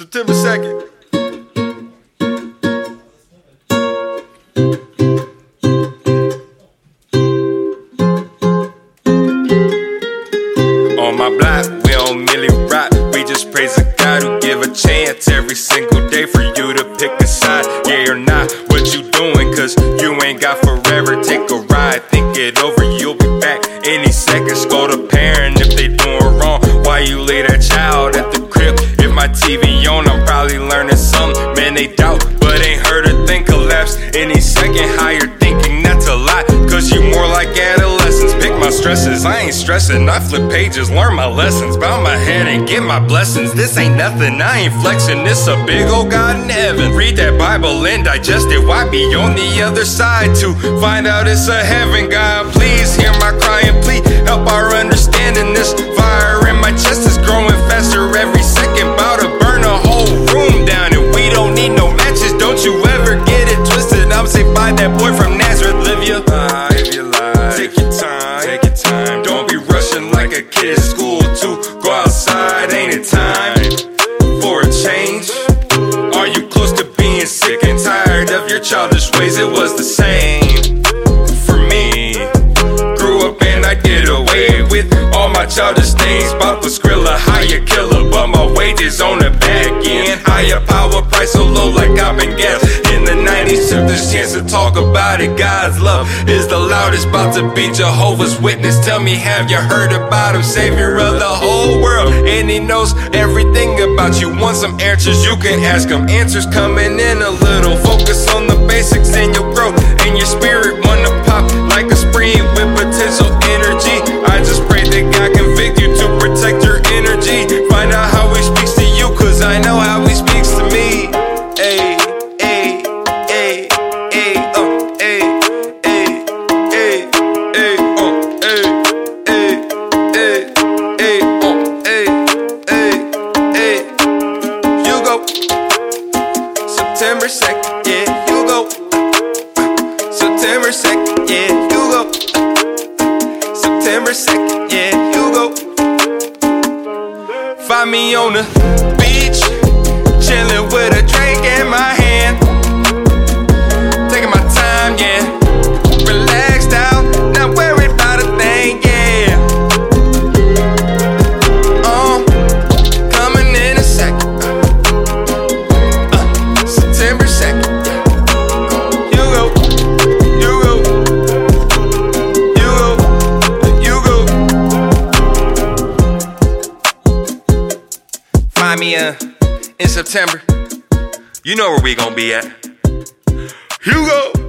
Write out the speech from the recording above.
September 2nd. On my block, we don't merely rock. We just praise a God who give a chance every single Any second, higher thinking, that's a lot. Cause you more like adolescents. Pick my stresses, I ain't stressing. I flip pages, learn my lessons. Bow my head and get my blessings. This ain't nothing, I ain't flexing. This a big old God in heaven. Read that Bible and digest it. Why be on the other side to find out it's a heaven? God, a kid at school to go outside. Ain't it time for a change? Are you close to being sick and tired of your childish ways? It was the same for me. Grew up and I did away with all my childish things. Bought the Skrilla, higher killer, but my wages on the back end. Higher power price so low like I've been gas. In the 90s, took this chance to talk about it. God's love is the loudest, about to be Jehovah's Witness. Tell me, have you heard about him? Savior of the whole world, and he knows everything about you. Want some answers? You can ask him. Answers coming in a little. Focus on the basics and you'll grow. And your spirit ayy, uh, ayy, ayy, ayy. You go. September 2nd, yeah, you go. September 2nd, yeah, you go. September 2nd, yeah, you go. Find me on the beach, chilling with a drink in my hand. In September. You know where we gonna be at. JUGO.